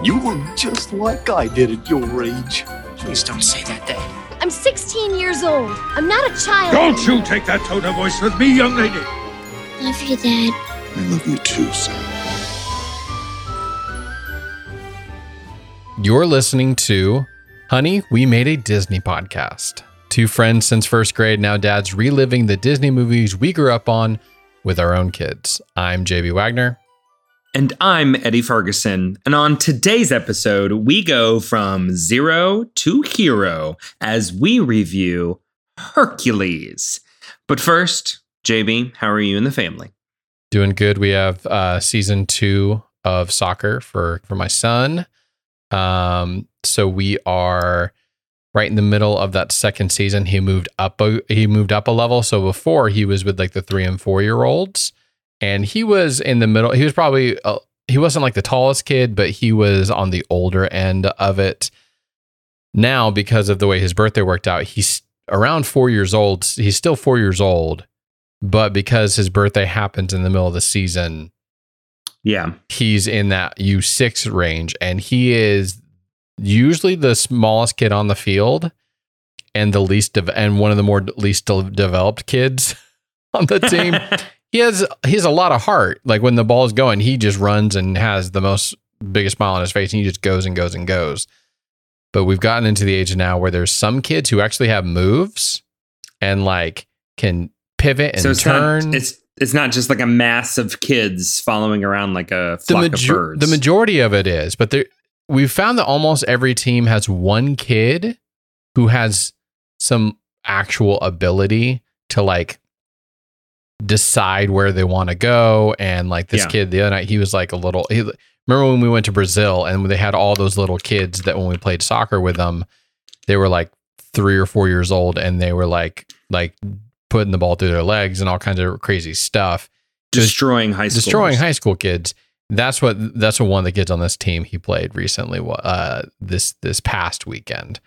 You look just like I did at your age. Please don't say that, Dad. I'm 16 years old. I'm not a child. Don't you take that tone of voice with me, young lady. Love you, Dad. I love you too, son. You're listening to Honey, We Made a Disney Podcast. Two friends since first grade, now dads reliving the Disney movies we grew up on with our own kids. I'm JB Wagner. And I'm Eddie Ferguson. And on today's episode, we go from zero to hero as we review Hercules. But first, JB, how are you and the family? Doing good. We have uh, season two of soccer for for my son. Um, so we are right in the middle of that second season. He moved up a he moved up a level. So before he was with like the three and four year olds, and he was in the middle. He was probably uh, he wasn't like the tallest kid, but he was on the older end of it. Now, because of the way his birthday worked out, he's around four years old. He's still four years old, but because his birthday happens in the middle of the season, Yeah. he's in that U6 range and he is usually the smallest kid on the field and the least de- and one of the more least de- developed kids on the team. he has he has a lot of heart. Like when the ball is going, he just runs and has the most biggest smile on his face and he just goes and goes and goes. But we've gotten into the age now where there's some kids who actually have moves and like can pivot and so it's turn. not it's it's not just like a mass of kids following around like a the, flock of birds. the majority of it is, but there, we've found that almost every team has one kid who has some actual ability to like decide where they want to go. And like this Yeah. kid the other night, he was like a little. He, remember when we went to Brazil and they had all those little kids that when we played soccer with them, they were like three or four years old and they were like like putting the ball through their legs and all kinds of crazy stuff destroying high school. destroying high school kids. That's what that's what one of the kids on this team he played recently. Uh, this this past weekend,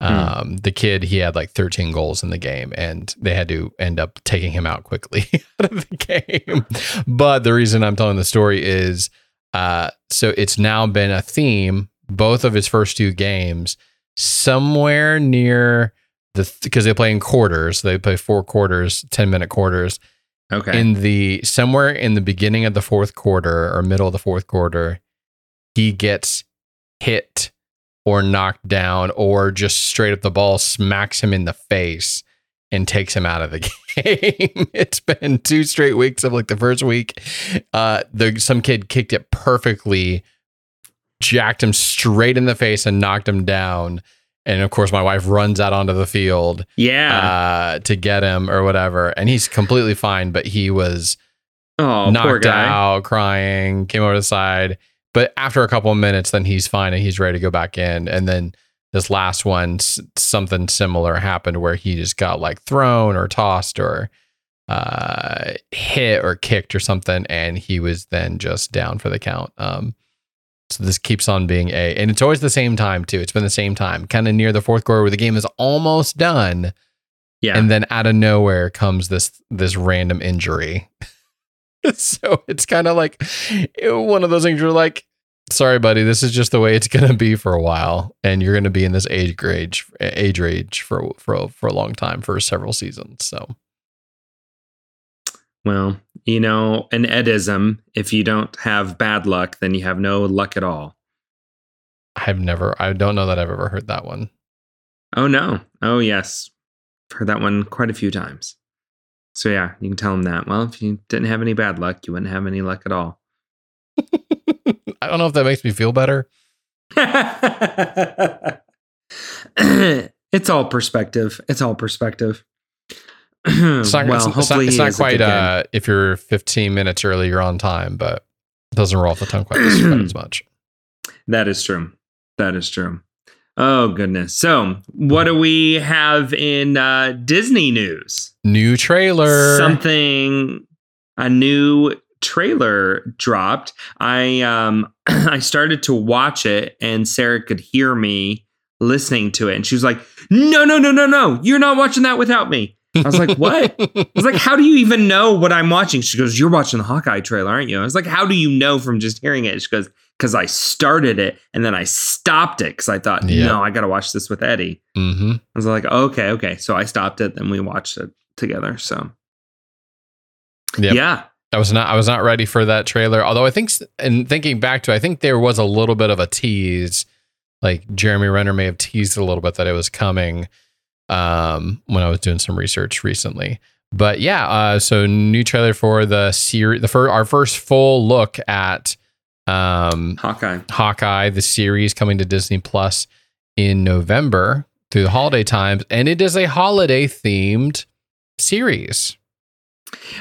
um, the kid he had like 13 goals in the game, and they had to end up taking him out quickly out of the game. But the reason I'm telling the story is, uh, so it's now been a theme. Both of his first two games, somewhere near the because they play in quarters. They play four quarters, 10 minute quarters Okay. in the somewhere in the beginning of the fourth quarter or middle of the fourth quarter, he gets hit or knocked down or just straight up the ball smacks him in the face and takes him out of the game. it's been two straight weeks of like the first week. Uh the some kid kicked it perfectly, jacked him straight in the face and knocked him down. And of course, my wife runs out onto the field yeah. uh, to get him or whatever. And he's completely fine, but he was oh, knocked out, crying, came over to the side. But after a couple of minutes, then he's fine and he's ready to go back in. And then this last one, s- something similar happened where he just got like thrown or tossed or uh, hit or kicked or something. And he was then just down for the count. Um, so this keeps on being a, and it's always the same time too. It's been the same time, kind of near the fourth quarter where the game is almost done Yeah. and then out of nowhere comes this this random injury. so it's kind of like one of those things you're like, sorry, buddy, this is just the way it's gonna be for a while, and you're gonna be in this age range age range for for for a long time for several seasons. So well, you know, an Edism, if you don't have bad luck, then you have no luck at all. I've never, I don't know that I've ever heard that one. Oh no. Oh yes. Heard that one quite a few times. So yeah, you can tell them that. Well, if you didn't have any bad luck, you wouldn't have any luck at all. I don't know if that makes me feel better. it's all perspective. It's all perspective. It's not, well, it's, it's not, hopefully it's not quite uh, if you're 15 minutes early, you're on time, but it doesn't roll off the tongue quite as much. That is true. That is true. Oh goodness. So, what do we have in uh, Disney news? New trailer. Something a new trailer dropped. I um I started to watch it and Sarah could hear me listening to it and she was like, "No, no, no, no, no. You're not watching that without me." I was like, "What?" I was like, "How do you even know what I'm watching?" She goes, "You're watching the Hawkeye trailer, aren't you?" I was like, "How do you know from just hearing it?" She goes, because I started it and then I stopped it because I thought, Yeah. no, I got to watch this with Eddie. hmm I was like, okay, okay. So I stopped it, then we watched it together. So Yep. yeah, I was not I was not ready for that trailer. Although I think and thinking back to, I think there was a little bit of a tease, like Jeremy Renner may have teased a little bit that it was coming um, when I was doing some research recently. But yeah, uh, so new trailer for the series, the fir- our first full look at um, Hawkeye. Hawkeye, the series coming to Disney Plus in November through the holiday times, and it is a holiday themed series.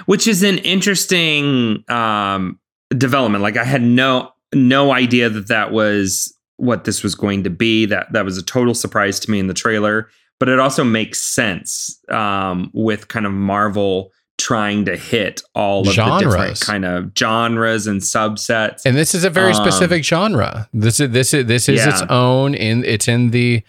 which is an interesting um, development. Like I had no no idea that that was what this was going to be. That that was a total surprise to me in the trailer. But it also makes sense um, with kind of Marvel trying to hit all of the different kind of genres and subsets. And this is a very Um, specific genre. This is this is this is its own in it's in the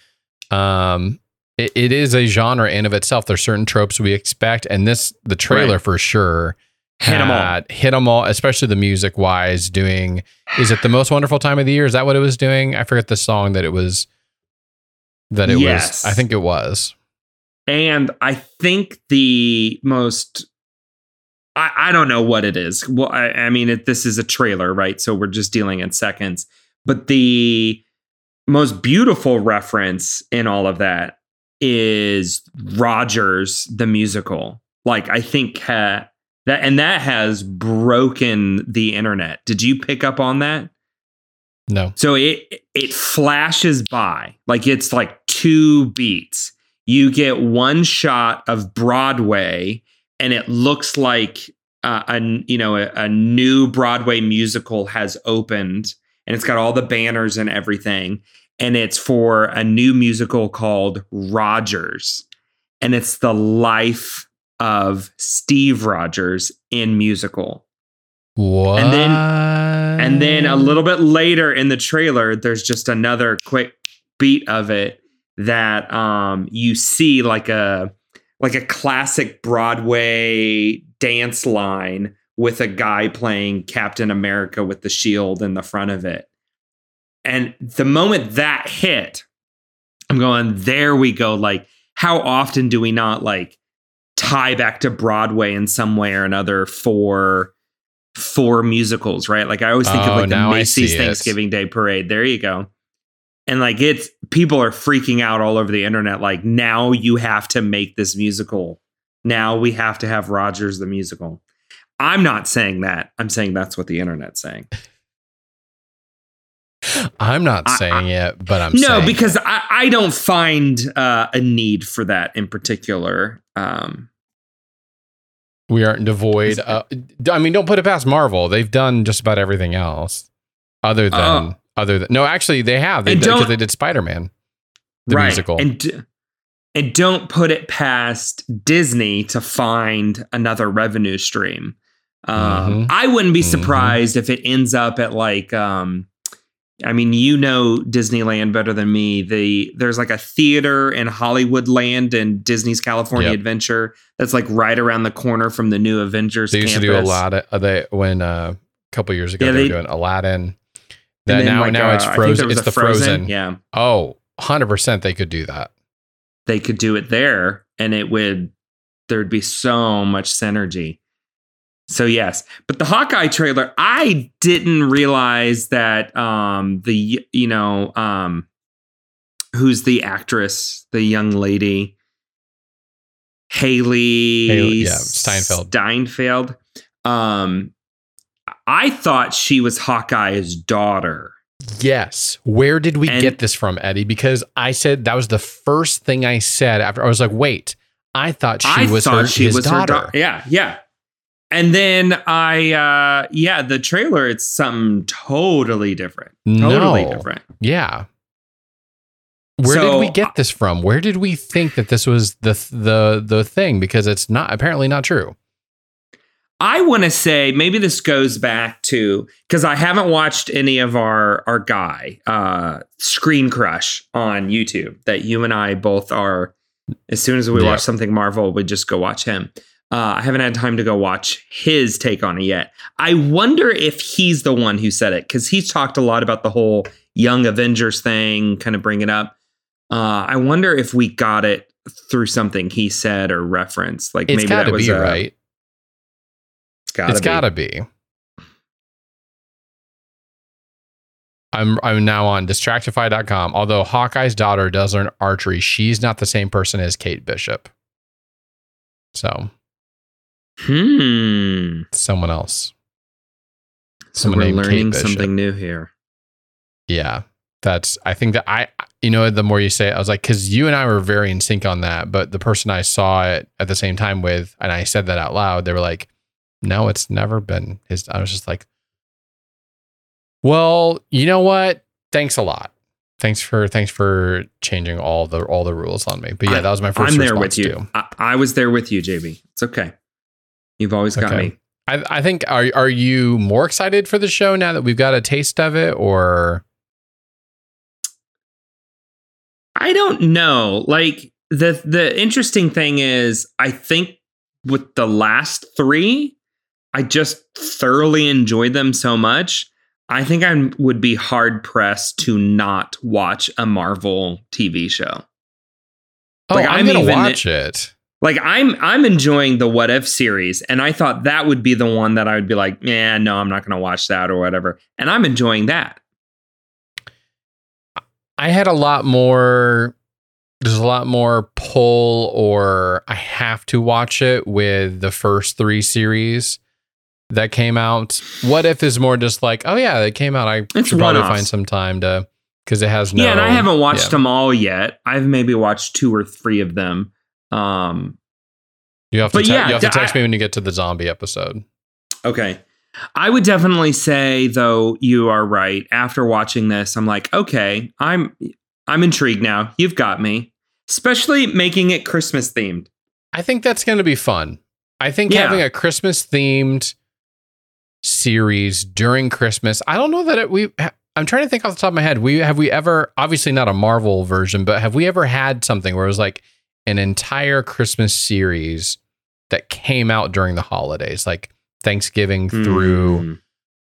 um it, it is a genre in of itself. There's certain tropes we expect, and this the trailer Right. for sure hit them all. Hit them all, especially the music wise. Doing is it the most wonderful time of the year? Is that what it was doing? I forget the song that it was. That it Yes. was. I think it was. And I think the most I, I don't know what it is. Well, I, I mean, it, this is a trailer, right? So we're just dealing in seconds. But the most beautiful reference in all of that is Rogers the musical. Like I think ha, that, and that has broken the internet. Did you pick up on that? No. So it it flashes by like it's like two beats. You get one shot of Broadway, and it looks like uh, a you know a, a new Broadway musical has opened, and it's got all the banners and everything, and it's for a new musical called Rogers, and it's the life of Steve Rogers in musical. What? And And then a little bit later in the trailer, there's just another quick beat of it that um, you see like a like a classic Broadway dance line with a guy playing Captain America with the shield in the front of it. And the moment that hit, I'm going, there we go. Like, how often do we not like tie back to Broadway in some way or another for for musicals, right? Like I always think Oh, of like the Macy's. Thanksgiving Day Parade. There you go. And like it's people are freaking out all over the internet. Like now you have to make this musical. Now we have to have Rogers the musical. I'm not saying that. I'm saying that's what the internet's saying. I'm not I- saying it, but I'm saying no, saying because I, I don't find uh, a need for that in particular. Um, we aren't devoid. Uh, I mean, don't put it past Marvel. They've done just about everything else, other than Oh. Other than no. Actually, they have. They And did, 'cause don't- they did Spider Man, the right. musical. And d- and don't put it past Disney to find another revenue stream. Um, Mhm. I wouldn't be Mhm. surprised if it ends up at like um, I mean, you know Disneyland better than me. The there's like a theater in Hollywood Land and Disney's California Yep. Adventure that's like right around the corner from the new Avengers. they used to do a lot of uh, they when uh, a couple years ago Yeah, they, they- were doing Aladdin. That now like, now uh, it's I think there frozen. It's the frozen. Yeah, Oh, 100 percent they could do that. they could do it there and it would there'd be so much synergy so yes but the hawkeye trailer i didn't realize that um the you know um who's the actress the young lady hailee, Hailee, yeah, Steinfeld. steinfeld um i thought she was hawkeye's daughter Yes. Where did we And- get this from, Eddie? Because I said that was the first thing I said after I was like, wait, I thought she I was thought her, she his was daughter. her. Yeah, yeah. And then I, uh yeah, the trailer it's something totally different. Totally No. different. Yeah. Where So, did we get this from? Where did we think that this was the the the thing? Because it's not apparently not true. I want to say maybe this goes back to because I haven't watched any of our our guy uh Screen Crush on YouTube that you and I both are. As soon as we Yeah. watch something Marvel, we just go watch him. Uh, I haven't had time to go watch his take on it yet. I wonder if he's the one who said it because he's talked a lot about the whole Young Avengers thing, kind of bring it up. Uh, I wonder if we got it through something he said or referenced. Like It's maybe that was be a, right. It's gotta it's be. got to be. I'm I'm now on distractify.com. Although Hawkeye's daughter does learn archery, she's not the same person as Kate Bishop. So Hmm. someone else. So Someone we're learning something new here. Yeah. That's I think that I you know, the more you say it, I was like, because you and I were very in sync on that. But the person I saw it at the same time with, and I said that out loud, they were like, No, it's never been his I was just like, Well, you know what? Thanks a lot. Thanks for thanks for changing all the all the rules on me. But yeah, I- that was my 1st I'm there with you. I, I was there with you, JB. It's okay. You've always got Okay. me. I, I think are are you more excited for the show now that we've got a taste of it, or I don't know. Like the the interesting thing is, I think with the last three, I just thoroughly enjoyed them so much. I think I would be hard pressed to not watch a Marvel TV show. oh, Like, I'm, I'm gonna even- watch it. Like I'm I'm enjoying the What If series, and I thought that would be the one that I would be like, yeah, no, I'm not to watch that or whatever. And I'm enjoying that. I had a lot more. There's a lot more pull, or I have to watch it with the first three series that came out. What if is more just like, oh yeah, it came out. I It's should probably one-offs. find some time to because it has no. yeah, and I haven't watched yeah. them all yet. I've maybe watched two or three of them. Um, You have to. te- yeah, you have to text I- me when you get to the zombie episode. Okay. I would definitely say though you are right. After watching this, I'm like, okay, I'm I'm intrigued now. You've got me. Especially making it Christmas themed. I think that's going to be fun. I think Yeah. having a Christmas themed series during Christmas. I don't know that it, we. I'm trying to think off the top of my head. We have we ever obviously not a Marvel version, but have we ever had something where it was like an entire Christmas series that came out during the holidays, like Thanksgiving through Hmm.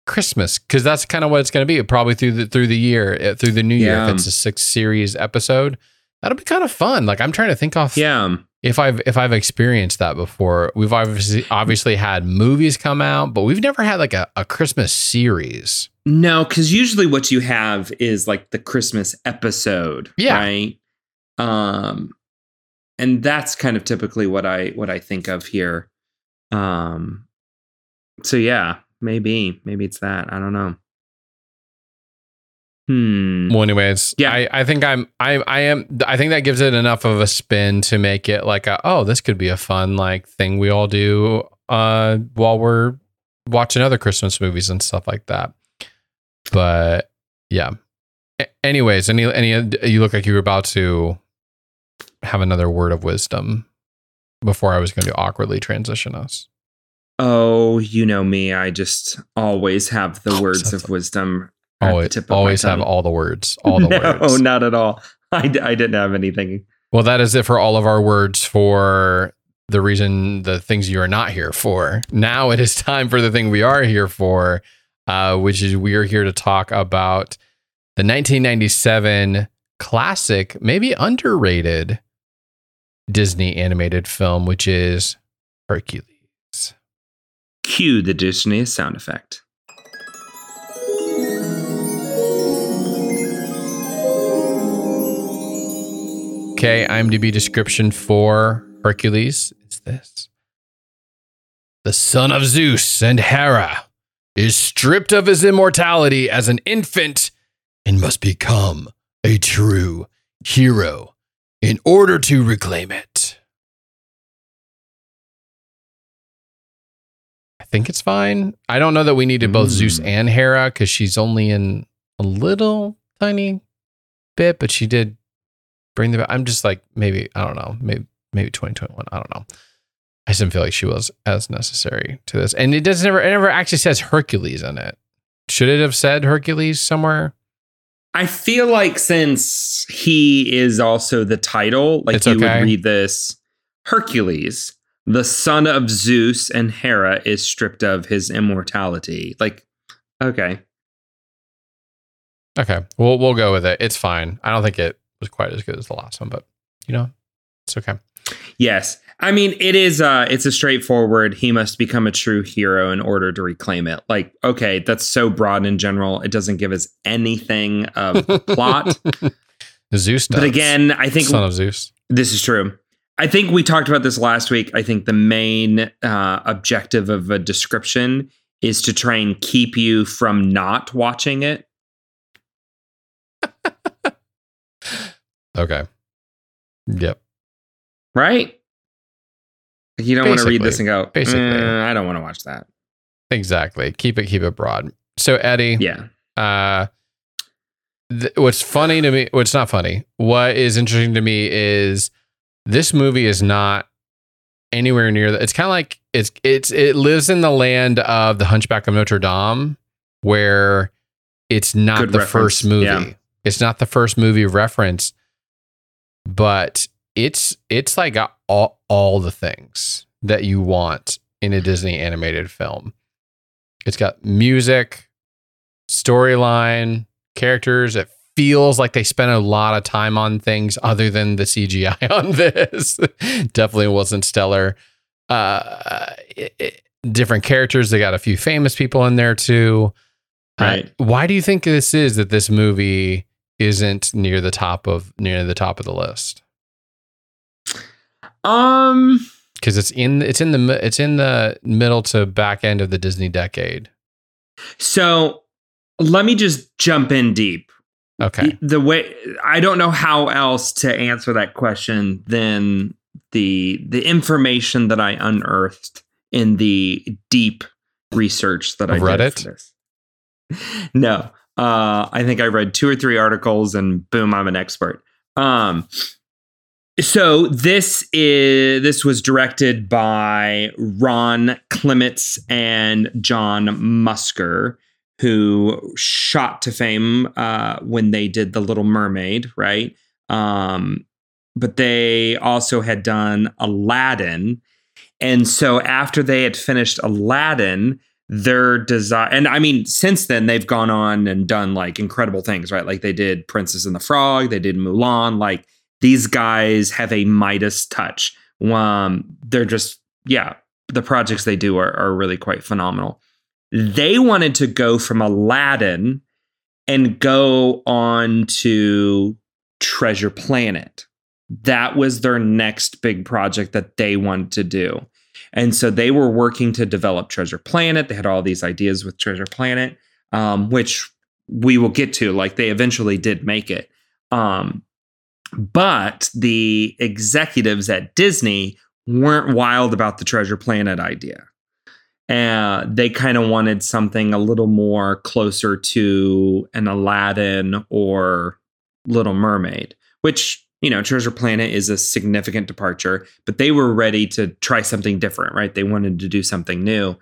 Christmas? Because that's kind of what it's going to be. Probably through the through the year, uh, through the new year. If it's a six series episode, that'll be kind of fun. Like I'm trying to think off Yeah. If I've if I've experienced that before. We've obviously obviously had movies come out, but we've never had like a, a Christmas series. No, because usually what you have is like the Christmas episode. Yeah. Right. Um and that's kind of typically what I what I think of here. Um so yeah, maybe. Maybe it's that. I don't know. Hmm. Well, anyways, Yeah. I, I think I'm I I am I think that gives it enough of a spin to make it like a oh this could be a fun like thing we all do uh while we're watching other Christmas movies and stuff like that. But yeah. A- anyways, any any you look like you were about to have another word of wisdom before I was going to awkwardly transition us. Oh, you know me. I just always have the Oh, words that's of wisdom. Always, tip of my always have all the words. All the no, words. not at all. I, d- I didn't have anything. Well, that is it for all of our words for the reason the things you are not here for. Now it is time for the thing we are here for, uh, which is we are here to talk about the 1997 classic, maybe underrated Disney animated film, which is Hercules. Cue the Disney sound effect. Okay, IMDb description for Hercules is this The son of Zeus and Hera is stripped of his immortality as an infant and must become a true hero in order to reclaim it. I think it's fine. I don't know that we needed both Mm. Zeus and Hera because she's only in a little tiny bit, but she did bring the. I'm just like maybe I don't know, maybe maybe 2021. I don't know. I just didn't feel like she was as necessary to this, and it does never. It never actually says Hercules in it. Should it have said Hercules somewhere? I feel like since he is also the title, like It's you okay. would read this Hercules. the son of Zeus and Hera is stripped of his immortality. Like, okay. Okay, we'll we'll go with it. It's fine. I don't think it was quite as good as the last one, but you know, it's okay. Yes. I mean, it is uh it's a straightforward he must become a true hero in order to reclaim it. Like, okay, that's so broad in general. It doesn't give us anything of plot. Zeus, does. but again, I think son of Zeus. This is true. I think we talked about this last week. I think the main uh, objective of a description is to try and keep you from not watching it. Okay. Yep. Right? Like, You don't want to read this and go, Basically. "Eh, I don't want to watch that. Exactly. Keep it keep it broad. So Eddie, Yeah. uh th- what's funny to me what's not funny what is interesting to me is this movie is not anywhere near that it's kind of like it's it's it lives in the land of the hunchback of notre dame where it's not Good the reference, first movie yeah. it's not the first movie reference but it's it's like got all, all the things that you want in a disney animated film it's got music storyline, characters. It feels like they spent a lot of time on things other than the CGI on this. Definitely wasn't stellar. Uh, it- it- different characters. They got a few famous people in there too. Uh, Right. why do you think this is that this movie isn't near the top of near the top of the list? Um, Because it's in it's in the it's in the middle to back end of the Disney decade. so let me just jump in deep. Okay. The way I don't know how else to answer that question than the the information that I unearthed in the deep research that I did for this. No, uh, I think I read two or three articles, and boom, I'm an expert. Um, so this is this was directed by Ron Clements and John Musker, who shot to fame uh, when they did The Little Mermaid, right? Um, but they also had done Aladdin, and so after they had finished Aladdin, their desire and I mean, since then they've gone on and done like incredible things, right? Like they did Princess and the Frog, they did Mulan, like these guys have a Midas touch. Um, they're just, yeah, the projects they do are, are really quite phenomenal. They wanted to go from Aladdin and go on to Treasure Planet. That was their next big project that they wanted to do. And so they were working to develop Treasure Planet. They had all these ideas with Treasure Planet, um, which we will get to. Like they eventually did make it. Um, but the executives at Disney weren't wild about the Treasure Planet idea. And they kind of wanted something a little more closer to an Aladdin or Little Mermaid, which, you know, Treasure Planet is a significant departure, but they were ready to try something different, right? They wanted to do something new.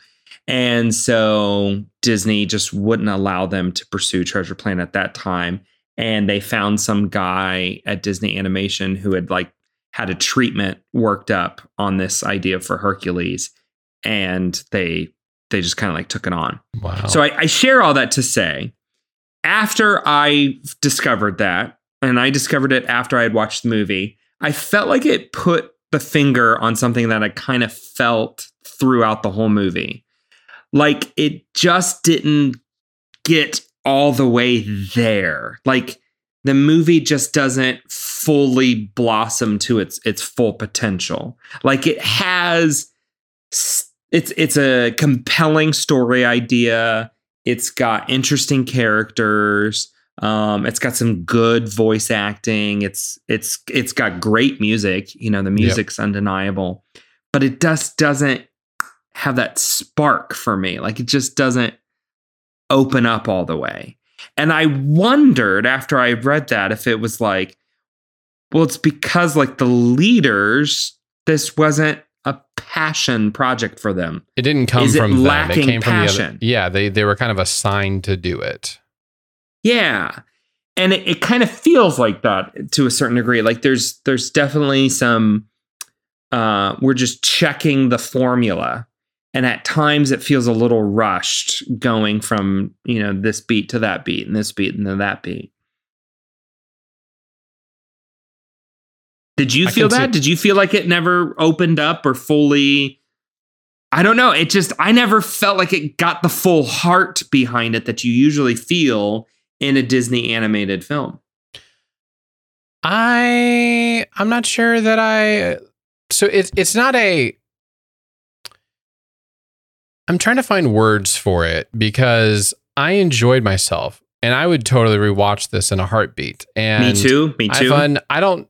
And so Disney just wouldn't allow them to pursue Treasure Planet at that time and they found some guy at Disney Animation who had like had a treatment worked up on this idea for Hercules, and they they just kind of like took it on. Wow. So I, I share all that to say, after I discovered that, and I discovered it after I had watched the movie, I felt like it put the finger on something that I kind of felt throughout the whole movie. Like it just didn't get all the way there. Like the movie just doesn't fully blossom to its its full potential. Like it has it's it's a compelling story idea. It's got interesting characters. Um, it's got some good voice acting. It's it's it's got great music. You know, the music's undeniable, but it just doesn't have that spark for me. Like it just doesn't open up all the way. And I wondered after I read that if it was like, well, it's because like the leaders, this wasn't a passion project for them. It didn't come Is it from them. It lacking came from the passion? other. Yeah, they they were kind of assigned to do it. Yeah. And it, it kind of feels like that to a certain degree. Like there's there's definitely some uh, we're just checking the formula. And at times it feels a little rushed going from, you know, this beat to that beat and this beat and then that beat. Did you feel can see- that? Did you feel like it never opened up or fully? I don't know. It just, I never felt like it got the full heart behind it that you usually feel in a Disney animated film. I I'm not sure that I so it's it's not a I'm trying to find words for it because I enjoyed myself and I would totally rewatch this in a heartbeat. And me too. Me I too. find I don't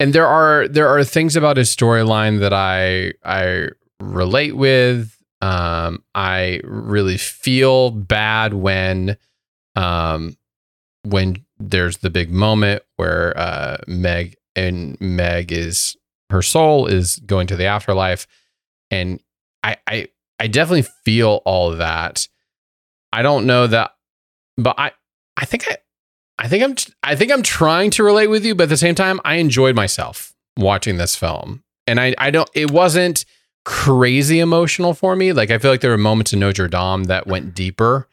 and there are there are things about his storyline that I I relate with. Um I really feel bad when um when there's the big moment where uh Meg and Meg is her soul is going to the afterlife and I I I definitely feel all of that. I don't know that but I I think I I think I'm I think I'm trying to relate with you, but at the same time, I enjoyed myself watching this film. And I I don't it wasn't crazy emotional for me. Like I feel like there were moments in Notre Dame that went deeper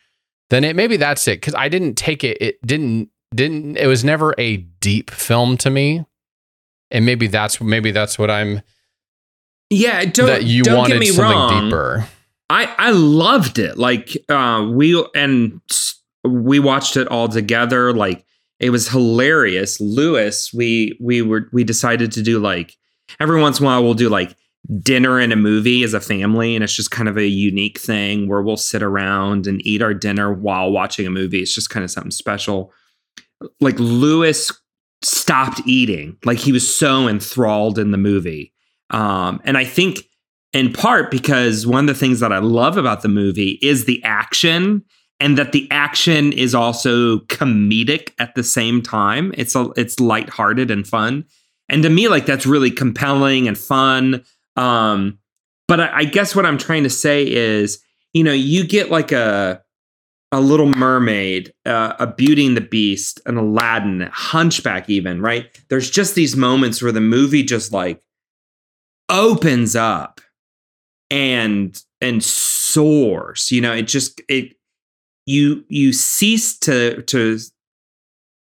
than it. Maybe that's it. Cause I didn't take it, it didn't didn't it was never a deep film to me. And maybe that's maybe that's what I'm yeah, don't, that you don't wanted get me something wrong. deeper. I I loved it. Like uh we and we watched it all together. Like it was hilarious. Lewis, we we were we decided to do like every once in a while we'll do like dinner and a movie as a family and it's just kind of a unique thing where we'll sit around and eat our dinner while watching a movie. It's just kind of something special. Like Lewis stopped eating. Like he was so enthralled in the movie. Um and I think in part because one of the things that I love about the movie is the action and that the action is also comedic at the same time. It's a, it's lighthearted and fun. And to me like that's really compelling and fun. Um but I, I guess what I'm trying to say is, you know, you get like a a Little Mermaid, uh, a Beauty and the Beast, an Aladdin, Hunchback, even right. There's just these moments where the movie just like opens up and and soars you know it just it you you cease to to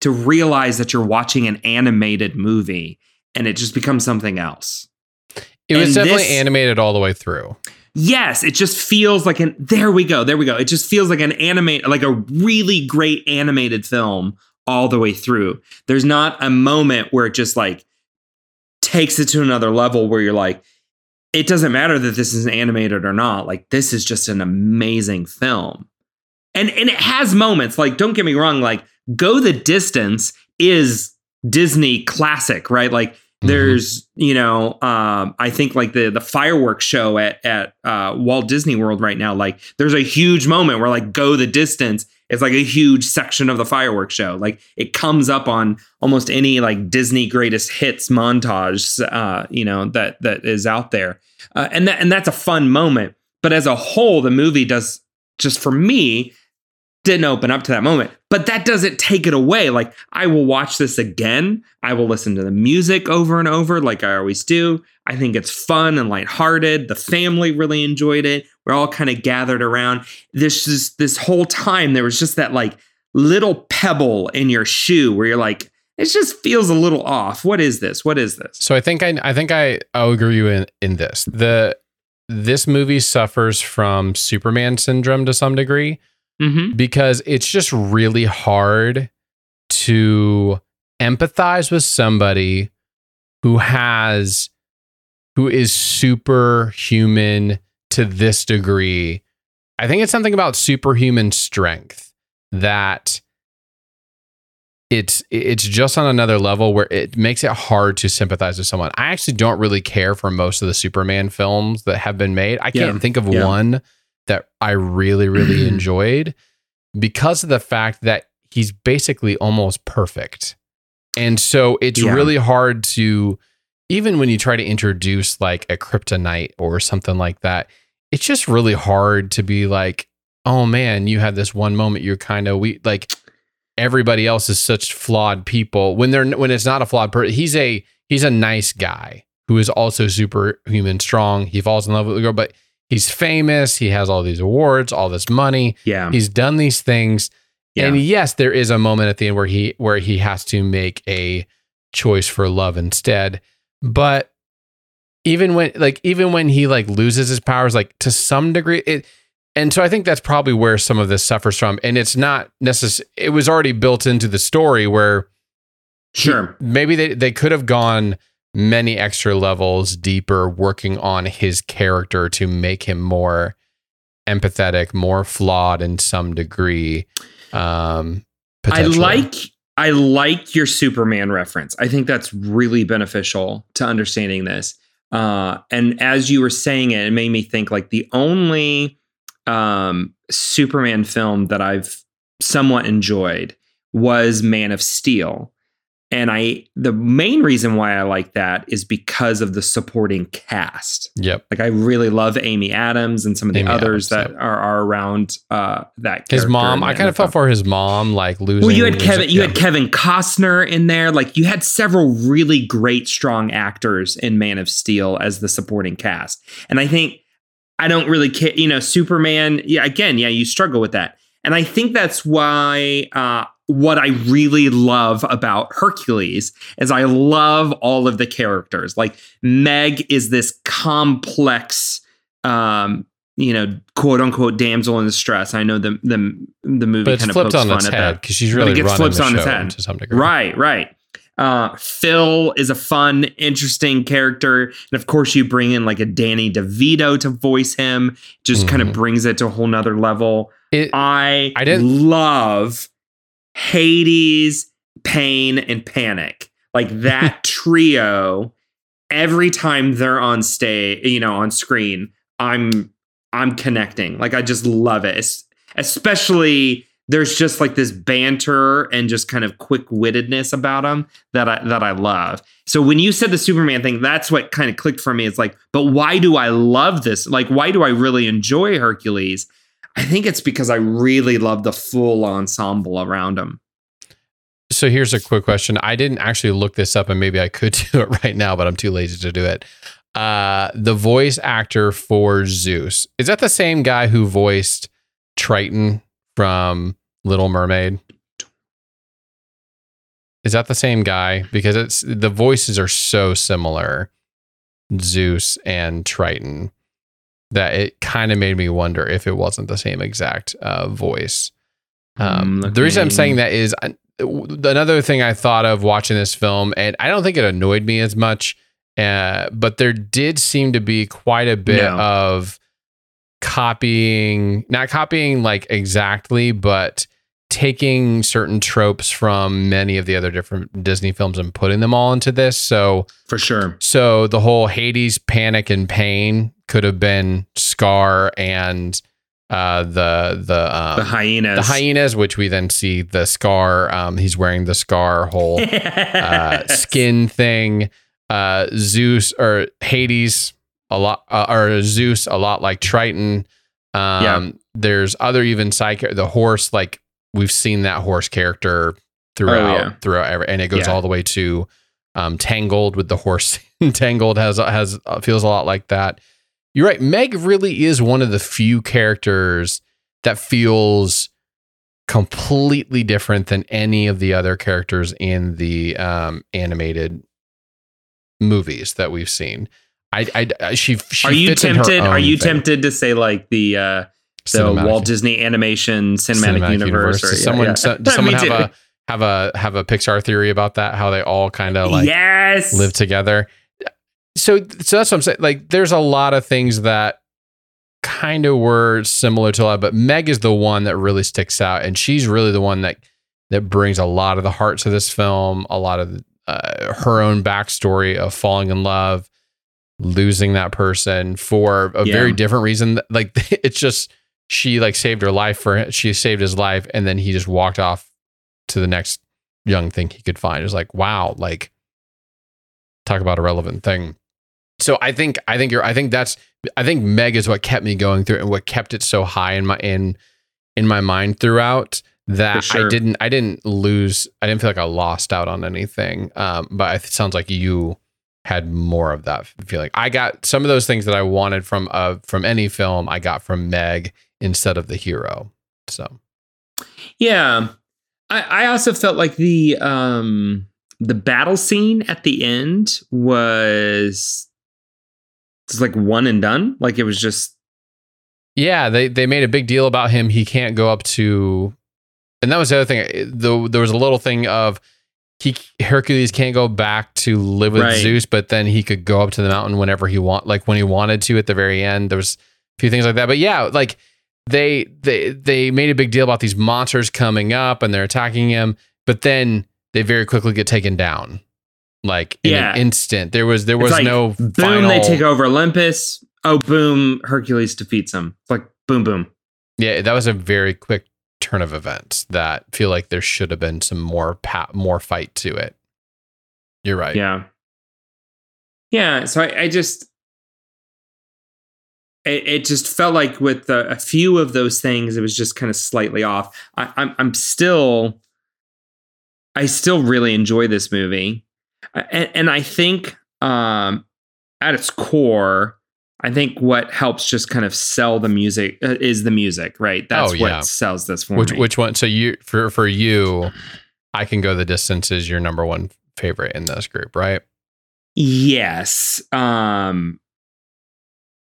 to realize that you're watching an animated movie and it just becomes something else It was And definitely this- animated all the way through. yes it just feels like an there we go there we go. It just feels like an animate like a really great animated film all the way through. There's not a moment where it just like takes it to another level where you're like it doesn't matter that this is animated or not. Like this is just an amazing film. And and it has moments like don't get me wrong like go the distance is disney classic right? Like there's you know um i think like the the fireworks show at at uh walt disney world right now like there's a huge moment where like go the distance is like a huge section of the fireworks show. Like it comes up on almost any like disney greatest hits montage uh you know that that is out there. Uh, and that and that's a fun moment. But as a whole the movie does just for me didn't open up to that moment. But that doesn't take it away. Like i will watch this again. I will listen to the music over and over like i always do. I think it's fun and lighthearted. The family really enjoyed it. We're all kind of gathered around. This is this whole time there was just that like little pebble in your shoe where you're like it just feels a little off. What is this? What is this? So I think I I think I I'll agree with you in in this. The this movie suffers from Superman syndrome to some degree mm-hmm. because it's just really hard to empathize with somebody who has who is superhuman to this degree. I think it's something about superhuman strength that it's it's just on another level where it makes it hard to sympathize with someone. I actually don't really care for most of the Superman films that have been made. I can't Yeah. think of Yeah. one that I really really enjoyed because of the fact that he's basically almost perfect. And so it's Yeah. really hard to even when you try to introduce like a kryptonite or something like that, it's just really hard to be like, "Oh man, you had this one moment you're kind of we like everybody else is such flawed people when they're when it's not a flawed person he's a he's a nice guy who is also superhuman strong. He falls in love with the girl, but he's famous. He has all these awards, all this money. Yeah. He's done these things. Yeah. And yes, there is a moment at the end where he where he has to make a choice for love instead. But even when like even when he like loses his powers, like to some degree, it and so I think that's probably where some of this suffers from. And it's not necessary it was already built into the story where Sure. maybe they, they could have gone many extra levels deeper working on his character to make him more empathetic, more flawed in some degree. Um, I like I like your Superman reference. I think that's really beneficial to understanding this. Uh, and as you were saying it, it made me think like the only um, Superman film that I've somewhat enjoyed was Man of Steel. And I the main reason why I like that is because of the supporting cast. Yep. Like I really love Amy Adams and some of the Amy others Adams, that are, are around uh, that. His mom, I kind of felt for his mom, like losing. Well, you had Kevin, you yeah. had Kevin Costner in there. Like you had several really great, strong actors in Man of Steel as the supporting cast. And I think I don't really care. You know, Superman. Yeah, again, yeah, you struggle with that. And I think that's why uh, what I really love about Hercules is I love all of the characters. Like Meg is this complex. Um, you know, quote unquote damsel in distress. I know the the the movie kind of flipped on fun its head because she's But it really gets flipped the on its head. to some degree. Right, right. Uh, Phil is a fun, interesting character, and of course, you bring in like a Danny DeVito to voice him. Just kind of brings it to a whole nother level. It, I I didn't- love Hades, Pain, and Panic. Like that trio. Every time they're on stage, you know, on screen, I'm I'm connecting. Like I just love it. Es- especially there's just like this banter and just kind of quick wittedness about him that I that I love. So when you said the Superman thing, that's what kind of clicked for me. It's like, but why do I love this? Like, why do I really enjoy Hercules? I think it's because I really love the full ensemble around him. so here's a quick question. I didn't actually look this up, and maybe I could do it right now, but I'm too lazy to do it. Uh, the voice actor for Zeus is that the same guy who voiced Triton from Little Mermaid? Is that the same guy? Because it's the voices are so similar, Zeus and Triton, that it kind of made me wonder if it wasn't the same exact uh, voice. Um, I'm the reason I'm saying that is I- another thing I thought of watching this film, and I don't think it annoyed me as much, uh, but there did seem to be quite a bit No. of copying, not copying like exactly, but taking certain tropes from many of the other different Disney films and putting them all into this. So, For sure. so the whole Hades panic and pain could have been Scar and uh, the the um, The hyenas. the hyenas, which we then see the scar. Um, he's wearing the scar whole uh, skin thing. Uh, Zeus or Hades, a lot, uh, or Zeus, a lot like Triton. Um, Yeah. There's other even side the horse. Like we've seen that horse character throughout, Oh, yeah. throughout, every, and it goes Yeah. all the way to um, Tangled with the horse. Tangled has has uh, feels a lot like that. You're right. Meg really is one of the few characters that feels completely different than any of the other characters in the um, animated movies that we've seen. I, I, I- she, she are you fits in her tempted? Are you thing. tempted to say like the uh the Cinematic- Walt Disney animation cinematic, universe? Or, Does yeah, someone, yeah. so- does someone have too. a have a have a Pixar theory about that? How they all kind of like yes live together. So, so that's what I'm saying. Like, there's a lot of things that kind of were similar to a lot, but Meg is the one that really sticks out, and she's really the one that that brings a lot of the heart to this film. A lot of uh, her own backstory of falling in love, losing that person for a Yeah. very different reason. Like, it's just she like saved her life for she saved his life, and then he just walked off to the next young thing he could find. It was like, wow, like talk about a relevant thing. So I think I think you're I think that's I think Meg is what kept me going through and what kept it so high in my in in my mind throughout that sure. I didn't I didn't lose I didn't feel like I lost out on anything. Um, but it sounds like you had more of that feeling. I got some of those things that I wanted from uh from any film. I got from Meg instead of the hero. So Yeah. I, I also felt like the um the battle scene at the end was it's like one and done. Like it was just yeah, they they made a big deal about him. He can't go up to, and that was the other thing. Though there was a little thing of he Hercules can't go back to live with Right. Zeus, but then he could go up to the mountain whenever he want, like when he wanted to. At the very end, there was a few things like that. But yeah, like they they they made a big deal about these monsters coming up and they're attacking him, but then they very quickly get taken down, like in Yeah. an instant. There was there was like, no boom, final. they take over Olympus. Oh boom, Hercules defeats him. It's like boom boom. Yeah, that was a very quick turn of events that feel like there should have been some more pa- more fight to it. You're right. Yeah. Yeah. So I, I just, it, it just felt like with a, a few of those things, it was just kind of slightly off. I, I'm, I'm still, I still really enjoy this movie. And, and I think um, at its core, I think what helps just kind of sell the music uh, is the music, right? That's Oh, yeah. what sells this for Which me. which one? So you for for you, I can go the distance is your number one favorite in this group, right? Yes. Um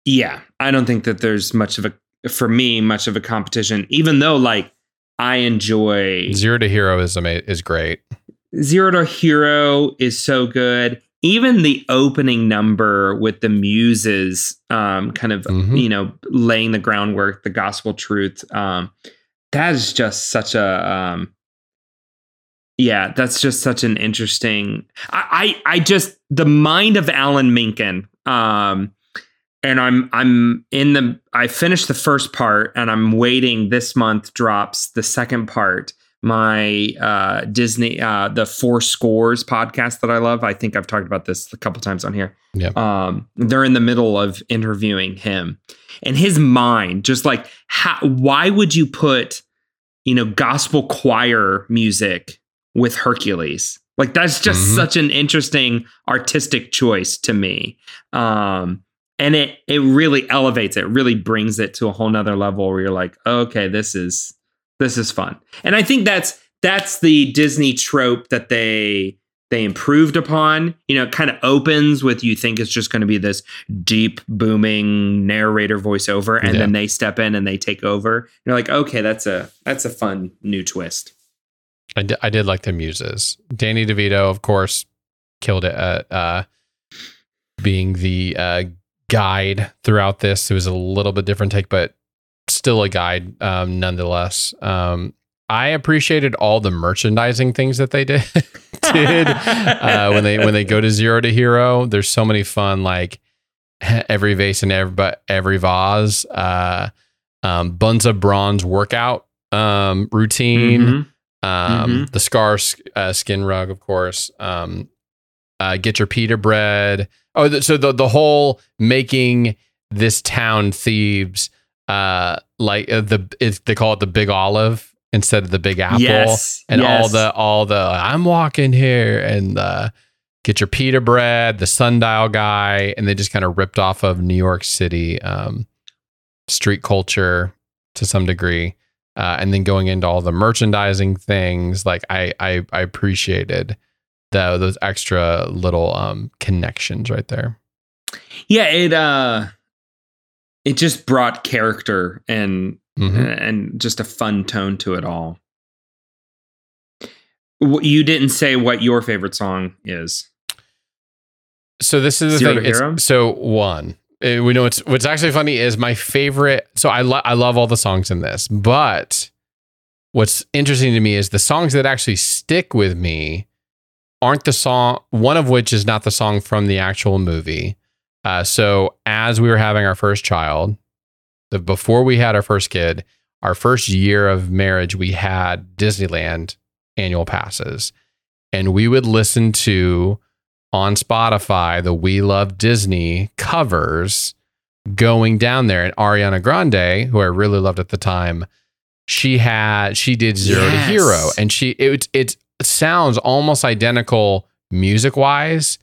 yeah, I don't think that there's much of a for me much of a competition even though like I enjoy Zero to Hero is ama- is great. Zero to Hero is so good. Even the opening number with the muses um kind of Mhm. you know laying the groundwork, the gospel truth um that is just such a um yeah, that's just such an interesting. I, I, I just the mind of Alan Menken. Um, and I'm, I'm in the. I finished the first part, and I'm waiting. This month drops the second part. My uh, Disney, uh, the Four Scores podcast that I love. I think I've talked about this a couple times on here. Yeah. Um, they're in the middle of interviewing him, and his mind, just like how. Why would you put, you know, gospel choir music with Hercules. Like that's just Mhm. such an interesting artistic choice to me. Um and it it really elevates it, really brings it to a whole nother level where you're like, okay, this is this is fun. And I think that's that's the Disney trope that they they improved upon. You know, it kind of opens with you think it's just going to be this deep booming narrator voiceover and Yeah. then they step in and they take over. You're like, okay, that's a that's a fun new twist. I I did like the muses. Danny DeVito, of course, killed it at uh, being the uh, guide throughout this. It was a little bit different take, but still a guide um, nonetheless. Um, I appreciated all the merchandising things that they did did uh, when they when they go to zero to hero. There's so many fun like every vase and every but every vase. Uh, um, Buns of bronze workout um, routine Mhm. um, the scar uh, skin rug, of course. Um, uh, get your pita bread. Oh, th- so the the whole making this town Thebes, uh, like uh, the it's, they call it the Big Olive instead of the Big Apple, Yes, and all the all the I'm walking here and the get your pita bread, the sundial guy, and they just kind of ripped off of New York City um, street culture to some degree uh, and then going into all the merchandising things like i i, I appreciated the, those extra little um connections right there. Yeah, it uh it just brought character and Mhm. and just a fun tone to it all. You didn't say what your favorite song is. so this is the Zero thing it's, so one uh, we know what's what's actually funny is my favorite so i lo- i love all the songs in this but what's interesting to me is the songs that actually stick with me aren't the song one of which is not the song from the actual movie uh, so as we were having our first child the before we had our first kid our first year of marriage we had disneyland annual passes. And we would listen to on spotify the we love disney covers going down there. And ariana grande who i really loved at the time she had she did zero to hero. And she it it sounds almost identical music wise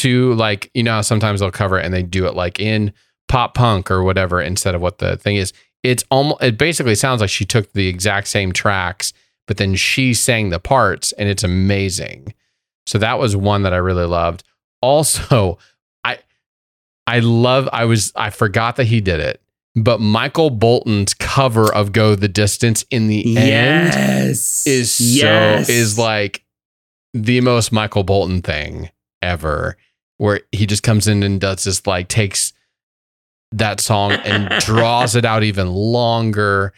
to like you know sometimes they'll cover it and they do it like in pop punk or whatever instead of what the thing is. It's almost it basically sounds like she took the exact same tracks, but then she sang the parts and it's amazing. So that was one that I really loved. Also, I I love I was I forgot that he did it. But Michael Bolton's cover of Go the Distance in the end Yes. is yes. so is like the most Michael Bolton thing ever, where he just comes in and does this like takes that song and draws it out even longer,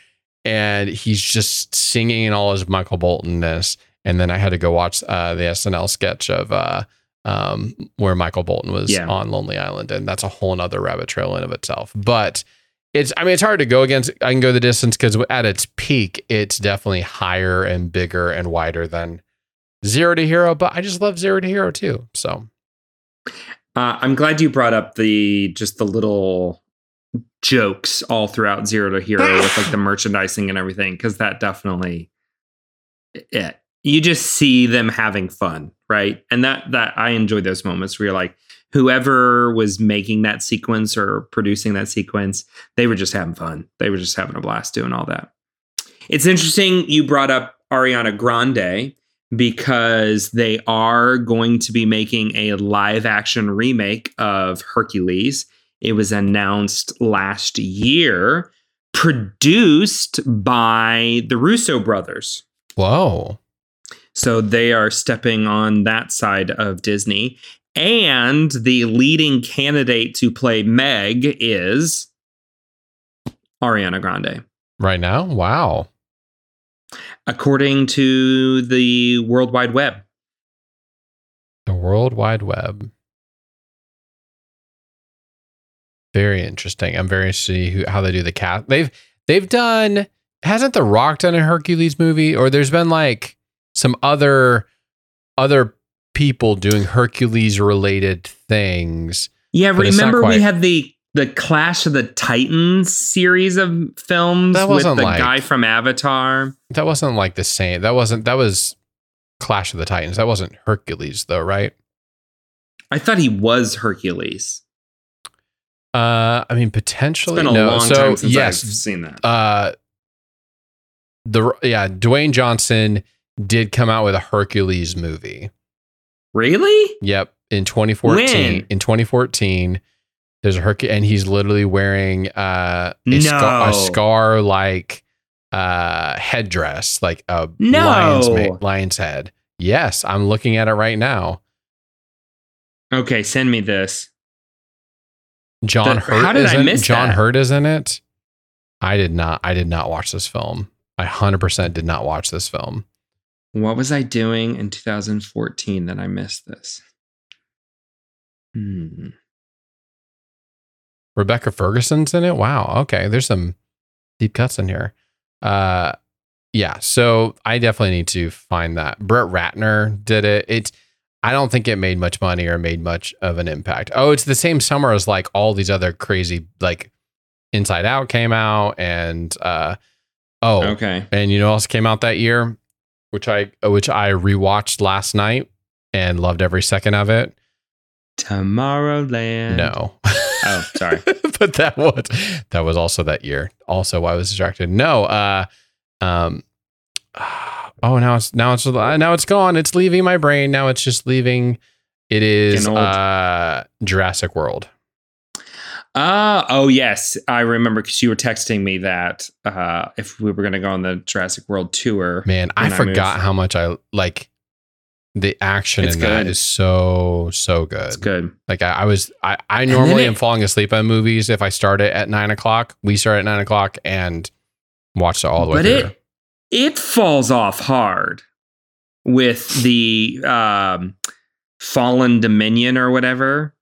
and he's just singing in all his Michael Boltonness. And then I had to go watch uh, the SNL sketch of uh, um, where Michael Bolton was Yeah. on Lonely Island, and that's a whole nother rabbit trail in of itself. But it's I mean it's hard to go against I can go the distance because at its peak it's definitely higher and bigger and wider than Zero to Hero, but I just love Zero to Hero too. So Uh, I'm glad you brought up the just the little jokes all throughout Zero to Hero with like the merchandising and everything, because that definitely it. You just see them having fun, right? And that that I enjoy those moments where you're like, whoever was making that sequence or producing that sequence, they were just having fun. They were just having a blast doing all that. It's interesting you brought up Ariana Grande because they are going to be making a live action remake of Hercules. It was announced last year, produced by the Russo brothers. whoa. So they are stepping on that side of Disney. And the leading candidate to play Meg is Ariana Grande. Right now? Wow. According to the World Wide Web. The World Wide Web. Very interesting. I'm very interested to see who, how they do the cast. They've they've done hasn't The Rock done a Hercules movie or there's been like some other other people doing Hercules related things. Yeah, remember we had the the Clash of the Titans series of films That with wasn't the like- guy from Avatar. That wasn't like the same. That wasn't that was Clash of the Titans. That wasn't Hercules though, right? I thought he was Hercules. Uh I mean It's potentially been a no. long so time since yes, I've seen that. uh the yeah dwayne johnson did come out with a hercules movie Really? yep in 2014 When? in 2014 there's a hercules and he's literally wearing uh a scar, a scar like uh headdress like a No. lion's, ma- lion's head yes i'm looking at it right now Okay, send me this. john The- hurt how did is I miss john that? hurt is in it i did not i did not watch this film i 100% did not watch this film What was I doing in 2014 that I missed this? Hmm. Rebecca Ferguson's in it. Wow. Okay. There's some deep cuts in here. Uh yeah, so I definitely need to find that. Brett Ratner did it. It's I don't think it made much money or made much of an impact. Oh, it's the same summer as like all these other crazy like Inside Out came out and uh oh Okay. and you know what else came out that year? Which I which I rewatched last night and loved every second of it. Tomorrowland. No. Oh, sorry. but that was that was also that year. Also, I was distracted. No, uh, um, oh, now it's now it's now it's gone. It's leaving my brain. Now it's just leaving. It is uh, Jurassic World. Uh, oh, yes. I remember because you were texting me that uh, if we were going to go on the Jurassic World tour. Man, I forgot moved. how much I like. The action It's in that good. is so so good. It's good. Like I, I was, I, I normally it- am falling asleep on movies if I start it at nine o'clock. We start at nine o'clock and watch it all the way But through. it it falls off hard with the um, Fallen Dominion or whatever.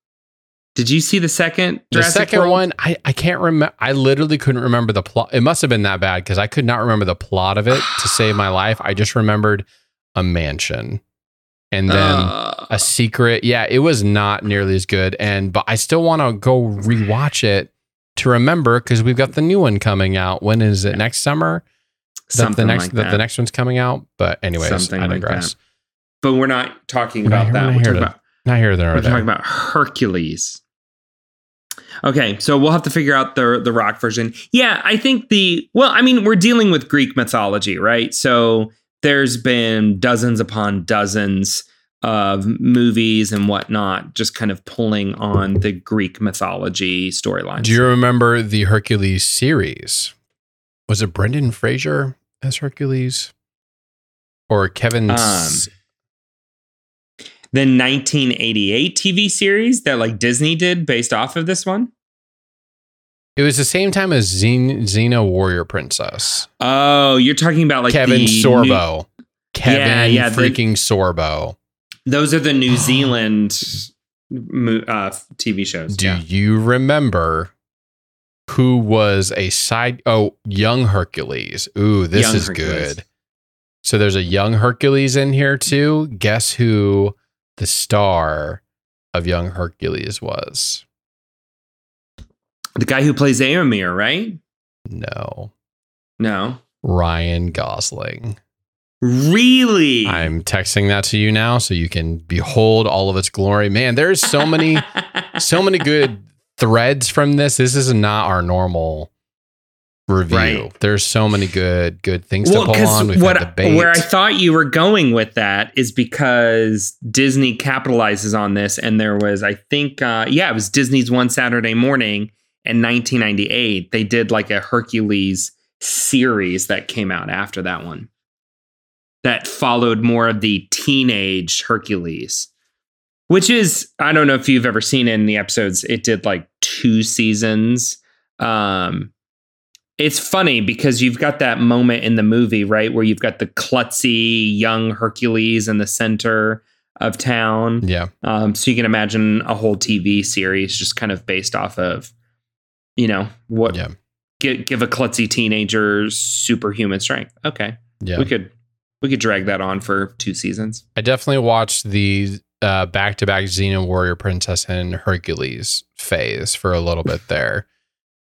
Did you see the second? The second World? one, I, I can't remember. I literally couldn't remember the plot. It must have been that bad because I could not remember the plot of it to save my life. I just remembered a mansion and then Uh, a secret. Yeah, it was not nearly as good. And but I still want to go rewatch it to remember because we've got the new one coming out. When is it? Next summer? Something the next like that that. the next one's coming out. But anyways, Something I like digress. that. But we're not talking We're not- about we're that. We're talking to- about Not here nor We're there. talking about Hercules. Okay, so we'll have to figure out the the rock version. Yeah, I think the well, I mean, we're dealing with Greek mythology, right? So there's been dozens upon dozens of movies and whatnot, just kind of pulling on the Greek mythology storylines. Do you remember the Hercules series? Was it Brendan Fraser as Hercules? Or Kevin Um, the 1988 TV series that like Disney did based off of this one? It was the same time as Xen- Xena Warrior Princess. Oh, you're talking about like Kevin the Sorbo. Kevin Yeah, yeah, the- freaking Sorbo. Those are the New Zealand uh, TV shows. Do yeah. you remember who was a side? Oh, young Hercules. Ooh, this Young is Hercules. good. So there's a young Hercules in here too. Guess who the star of young Hercules was? The guy who plays Aomir, right? No, No. Ryan Gosling. Really? I'm texting that to you now so you can behold all of its glory. Man, there's so many, so many good threads from this. This is not our normal review. Right. There's so many good, good things well, to pull on. We've what where I thought you were going with that is because Disney capitalizes on this, and there was, I think, uh, yeah, it was Disney's One Saturday Morning in 1998. They did like a Hercules series that came out after that one, that followed more of the teenage Hercules. Which is, I don't know if you've ever seen it in the episodes. It did like two seasons. Um, it's funny because you've got that moment in the movie, right, where you've got the klutzy young Hercules in the center of town. yeah, Um, so you can imagine a whole TV series just kind of based off of, you know, what yeah, give, give a klutzy teenager superhuman strength. Okay, yeah. we could we could drag that on for two seasons. I definitely watched the uh, back-to-back Xena Warrior Princess and Hercules phase for a little bit there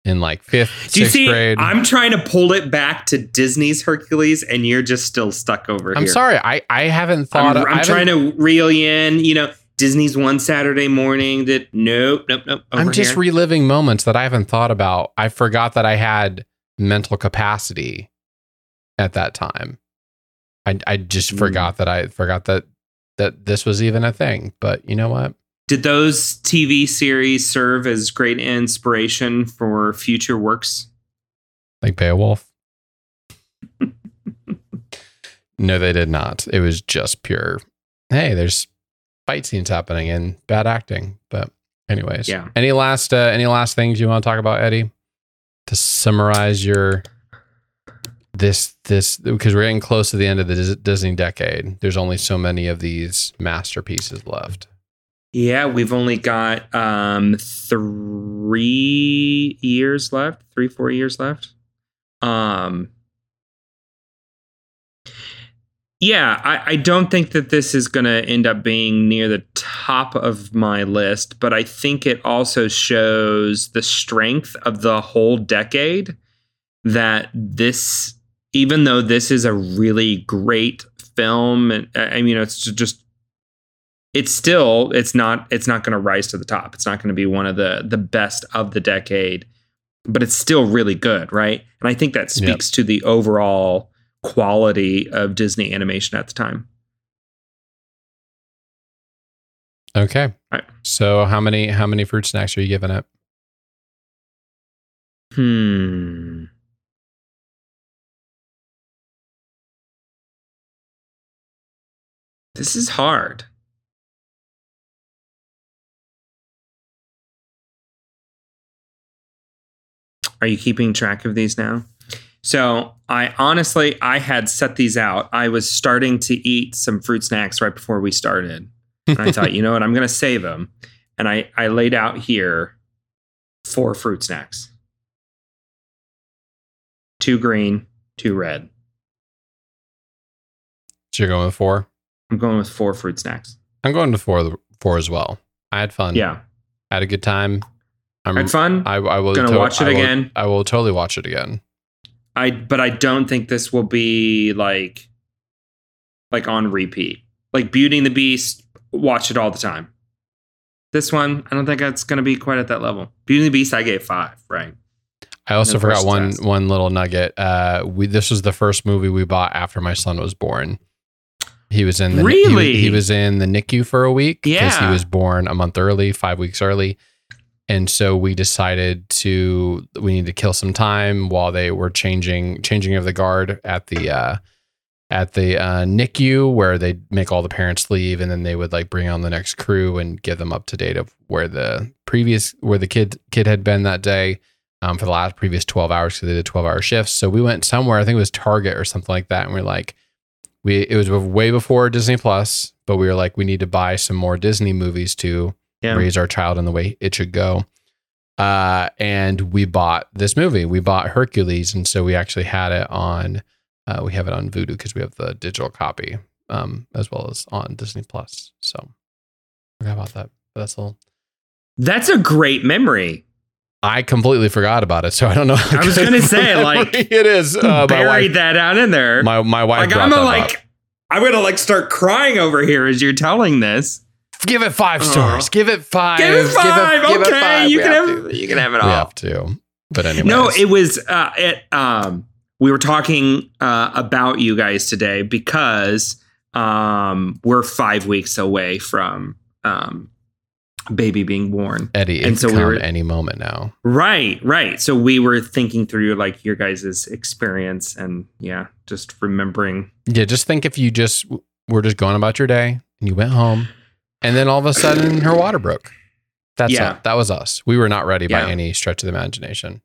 in like fifth, Do you sixth see? grade. I'm trying to pull it back to Disney's Hercules, and you're just still stuck over I'm here. sorry, I I haven't thought. I'm, I I'm haven't- trying to reel you in. You know, Disney's one Saturday morning that nope, nope, nope. I'm just here. reliving moments that I haven't thought about. I forgot that I had mental capacity at that time. I I just Mm. forgot that I forgot that that this was even a thing. But you know what? Did those TV series serve as great inspiration for future works? Like Beowulf. no, they did not. It was just pure. Hey, there's fight scenes happening and bad acting. But anyways, Yeah. Any last uh, any last things you want to talk about, Eddie? To summarize your this this because we're getting close to the end of the Disney decade. There's only so many of these masterpieces left. Yeah, we've only got um three years left, three, four years left. Um Yeah, I, I don't think that this is gonna end up being near the top of my list, but I think it also shows the strength of the whole decade that this even though this is a really great film and I mean it's just it's still it's not it's not going to rise to the top. It's not going to be one of the the best of the decade, but it's still really good, right? And I think that Yep. speaks to the overall quality of Disney animation at the time. Okay. Right. So how many how many fruit snacks are you giving it? Hmm. This is hard. Are you keeping track of these now? So, I honestly I had set these out. I was starting to eat some fruit snacks right before we started. And I thought, you know what, I'm going to save them. And I I laid out here four fruit snacks. Two green, two red. So you're going with four. I'm going with four fruit snacks. I'm going to four four as well. I had fun. Yeah. I had a good time. I'm Had fun. I, I will Gonna watch it I will- again. I will totally watch it again. I but I don't think this will be like like on repeat. Like Beauty and the Beast, watch it all the time. This one, I don't think it's going to be quite at that level. Beauty and the Beast, I gave five. Right. I also forgot one test. one little nugget. Uh, we this was the first movie we bought after my son was born. He was in the he Really? he, was in the NICU for a week he Yeah. was born a month early, five weeks early, and so we decided to we need to kill some time while they were changing changing of the guard at the uh, at the uh, NICU where they make all the parents leave and then they would like bring on the next crew and get them up to date of where the previous where the kid kid had been that day um, for the last previous 12 hours because they did 12 hour shifts. So we went somewhere, I think it was Target or something like that. And we are like, we, it was way before Disney Plus, but we were like, we need to buy some more Disney movies to Yeah. raise our child in the way it should go. Uh, and we bought this movie. We bought Hercules. And so we actually had it on, uh, we have it on Vudu because we have the digital copy um, as well as on Disney Plus. So forgot about that. But that's a little, That's a great memory. I completely forgot about it, so I don't know. I was good gonna say, memory like, it is. Uh, Buried wife, that out in there. my, my wife. like brought I'm that gonna up. like I'm gonna like start crying over here as you're telling this. Give it five stars. Give it five. Give it five. give it okay, five. you We can have have, you can have it We all. have to. But anyway, No, it was uh, it. Um, we were talking uh, about you guys today because um, we're five weeks away from um, baby being born. Eddie. It and so we were- any moment now. Right, right. So we were thinking through like your guys' experience and yeah, just remembering. Yeah, just think if you just were just going about your day and you went home, and then all of a sudden her water broke. That's Yeah. it. that was us. We were not ready Yeah. by any stretch of the imagination.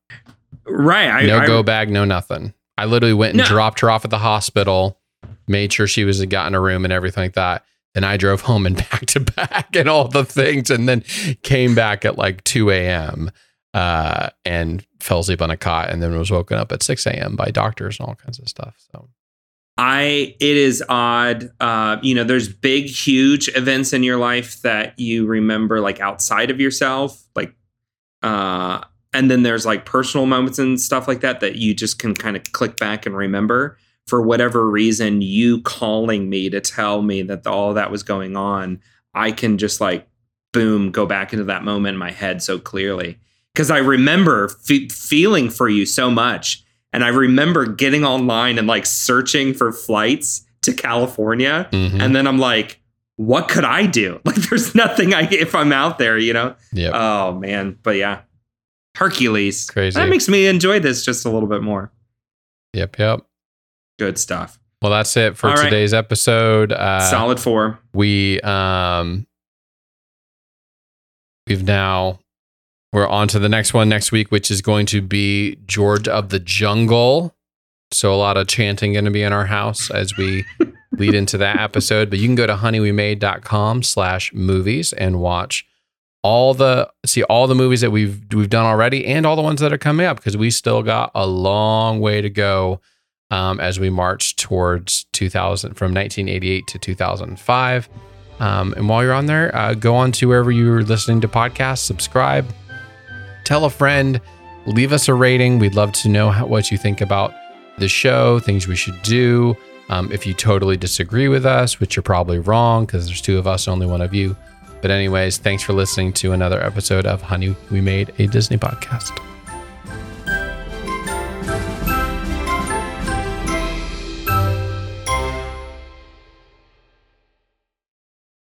Right. I, no I, go bag, no nothing. I literally went and No. dropped her off at the hospital, made sure she was got in a room and everything like that. Then I drove home and back to back and all the things, and then came back at like 2 a.m. Uh, and fell asleep on a cot, and then was woken up at 6 a.m. by doctors and all kinds of stuff. So I it is odd. Uh, you know, there's big, huge events in your life that you remember like outside of yourself, like uh and then there's like personal moments and stuff like that that you just can kind of click back and remember. For whatever reason, you calling me to tell me that all that was going on, I can just like boom, go back into that moment in my head so clearly. Because I remember fe- feeling for you so much. And I remember getting online and like searching for flights to California. mhm. And then I'm like, what could I do? Like, there's nothing I, if I'm out there, you know? yep, Oh, man. But yeah, Hercules. Crazy. That makes me enjoy this just a little bit more. yep, yep. Good stuff. Well, that's it for All right. today's episode. Uh, Solid four. we um we've now we're on to the next one next week which is going to be george of the jungle. So a lot of chanting going to be in our house as we lead into that episode but you can go to honeywemade.com slash movies and watch all the see all the movies that we've we've done already and all the ones that are coming up because we still got a long way to go um, as we march towards 2000 from 1988 to 2005 um, and while you're on there, uh, go on to wherever you're listening to podcasts, subscribe, tell a friend, leave us a rating. We'd love to know how, what you think about the show, things we should do. Um, if you totally disagree with us, which you're probably wrong because there's two of us, only one of you. But, anyways, thanks for listening to another episode of Honey, We Made a Disney podcast.